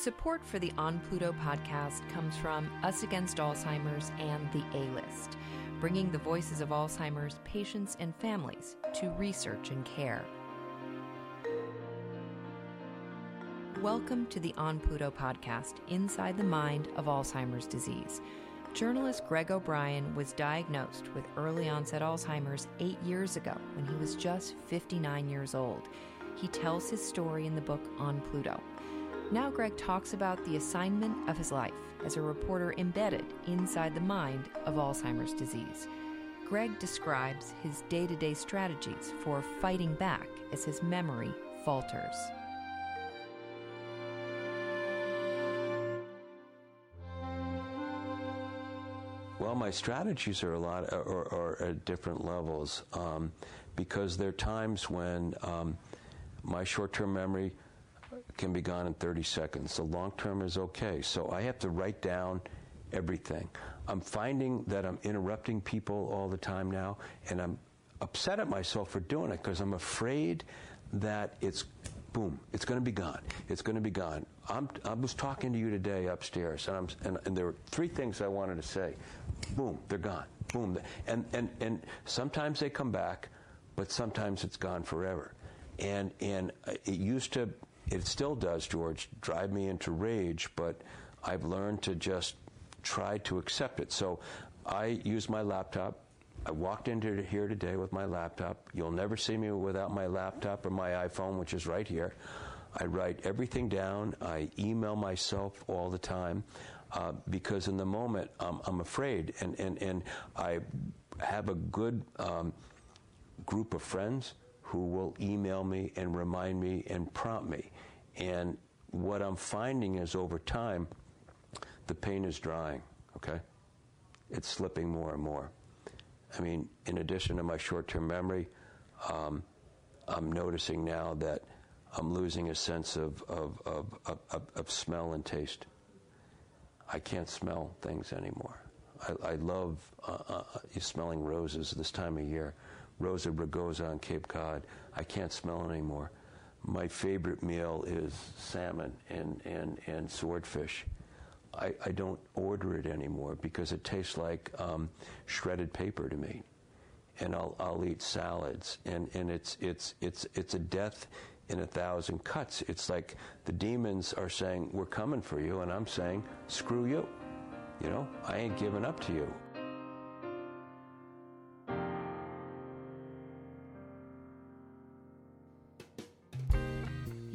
Support for the On Pluto podcast comes from Us Against Alzheimer's and The A List, bringing the voices of Alzheimer's patients and families to research and care. Welcome to the On Pluto podcast, Inside the Mind of Alzheimer's Disease. Journalist Greg O'Brien was diagnosed with early onset Alzheimer's eight years ago when he was just 59 years old. He tells his story in the book On Pluto. Now, Greg talks about the assignment of his life as a reporter embedded inside the mind of Alzheimer's disease. Greg describes his day to day strategies for fighting back as his memory falters. Well, my strategies are a lot are, are at different levels um, because there are times when um, my short-term memory can be gone in 30 seconds. The long term is okay. So I have to write down everything. I'm finding that I'm interrupting people all the time now, and I'm upset at myself for doing it because I'm afraid that it's boom, it's going to be gone. It's going to be gone. I'm, I was talking to you today upstairs, and, I'm, and, and there were three things I wanted to say. Boom, they're gone. Boom, and and and sometimes they come back, but sometimes it's gone forever. And and it used to it still does, George, drive me into rage, but I've learned to just try to accept it. So I use my laptop. I walked into here today with my laptop. You'll never see me without my laptop or my iPhone, which is right here. I write everything down. I email myself all the time uh, because in the moment um, I'm afraid, and, and, and I have a good um, group of friends who will email me and remind me and prompt me. And what I'm finding is over time, the pain is drying, okay? It's slipping more and more. I mean, in addition to my short term memory, um, I'm noticing now that I'm losing a sense of, of, of, of, of smell and taste. I can't smell things anymore. I, I love uh, uh, smelling roses this time of year. Rosa rugosa on Cape Cod. I can't smell it anymore. My favorite meal is salmon and, and, and swordfish. I, I don't order it anymore because it tastes like um, shredded paper to me. And I'll, I'll eat salads. And, and it's, it's, it's, it's a death in a thousand cuts. It's like the demons are saying, We're coming for you. And I'm saying, Screw you. You know, I ain't giving up to you.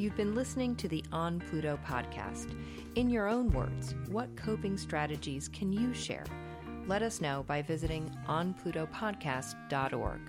You've been listening to the On Pluto podcast. In your own words, what coping strategies can you share? Let us know by visiting onplutopodcast.org.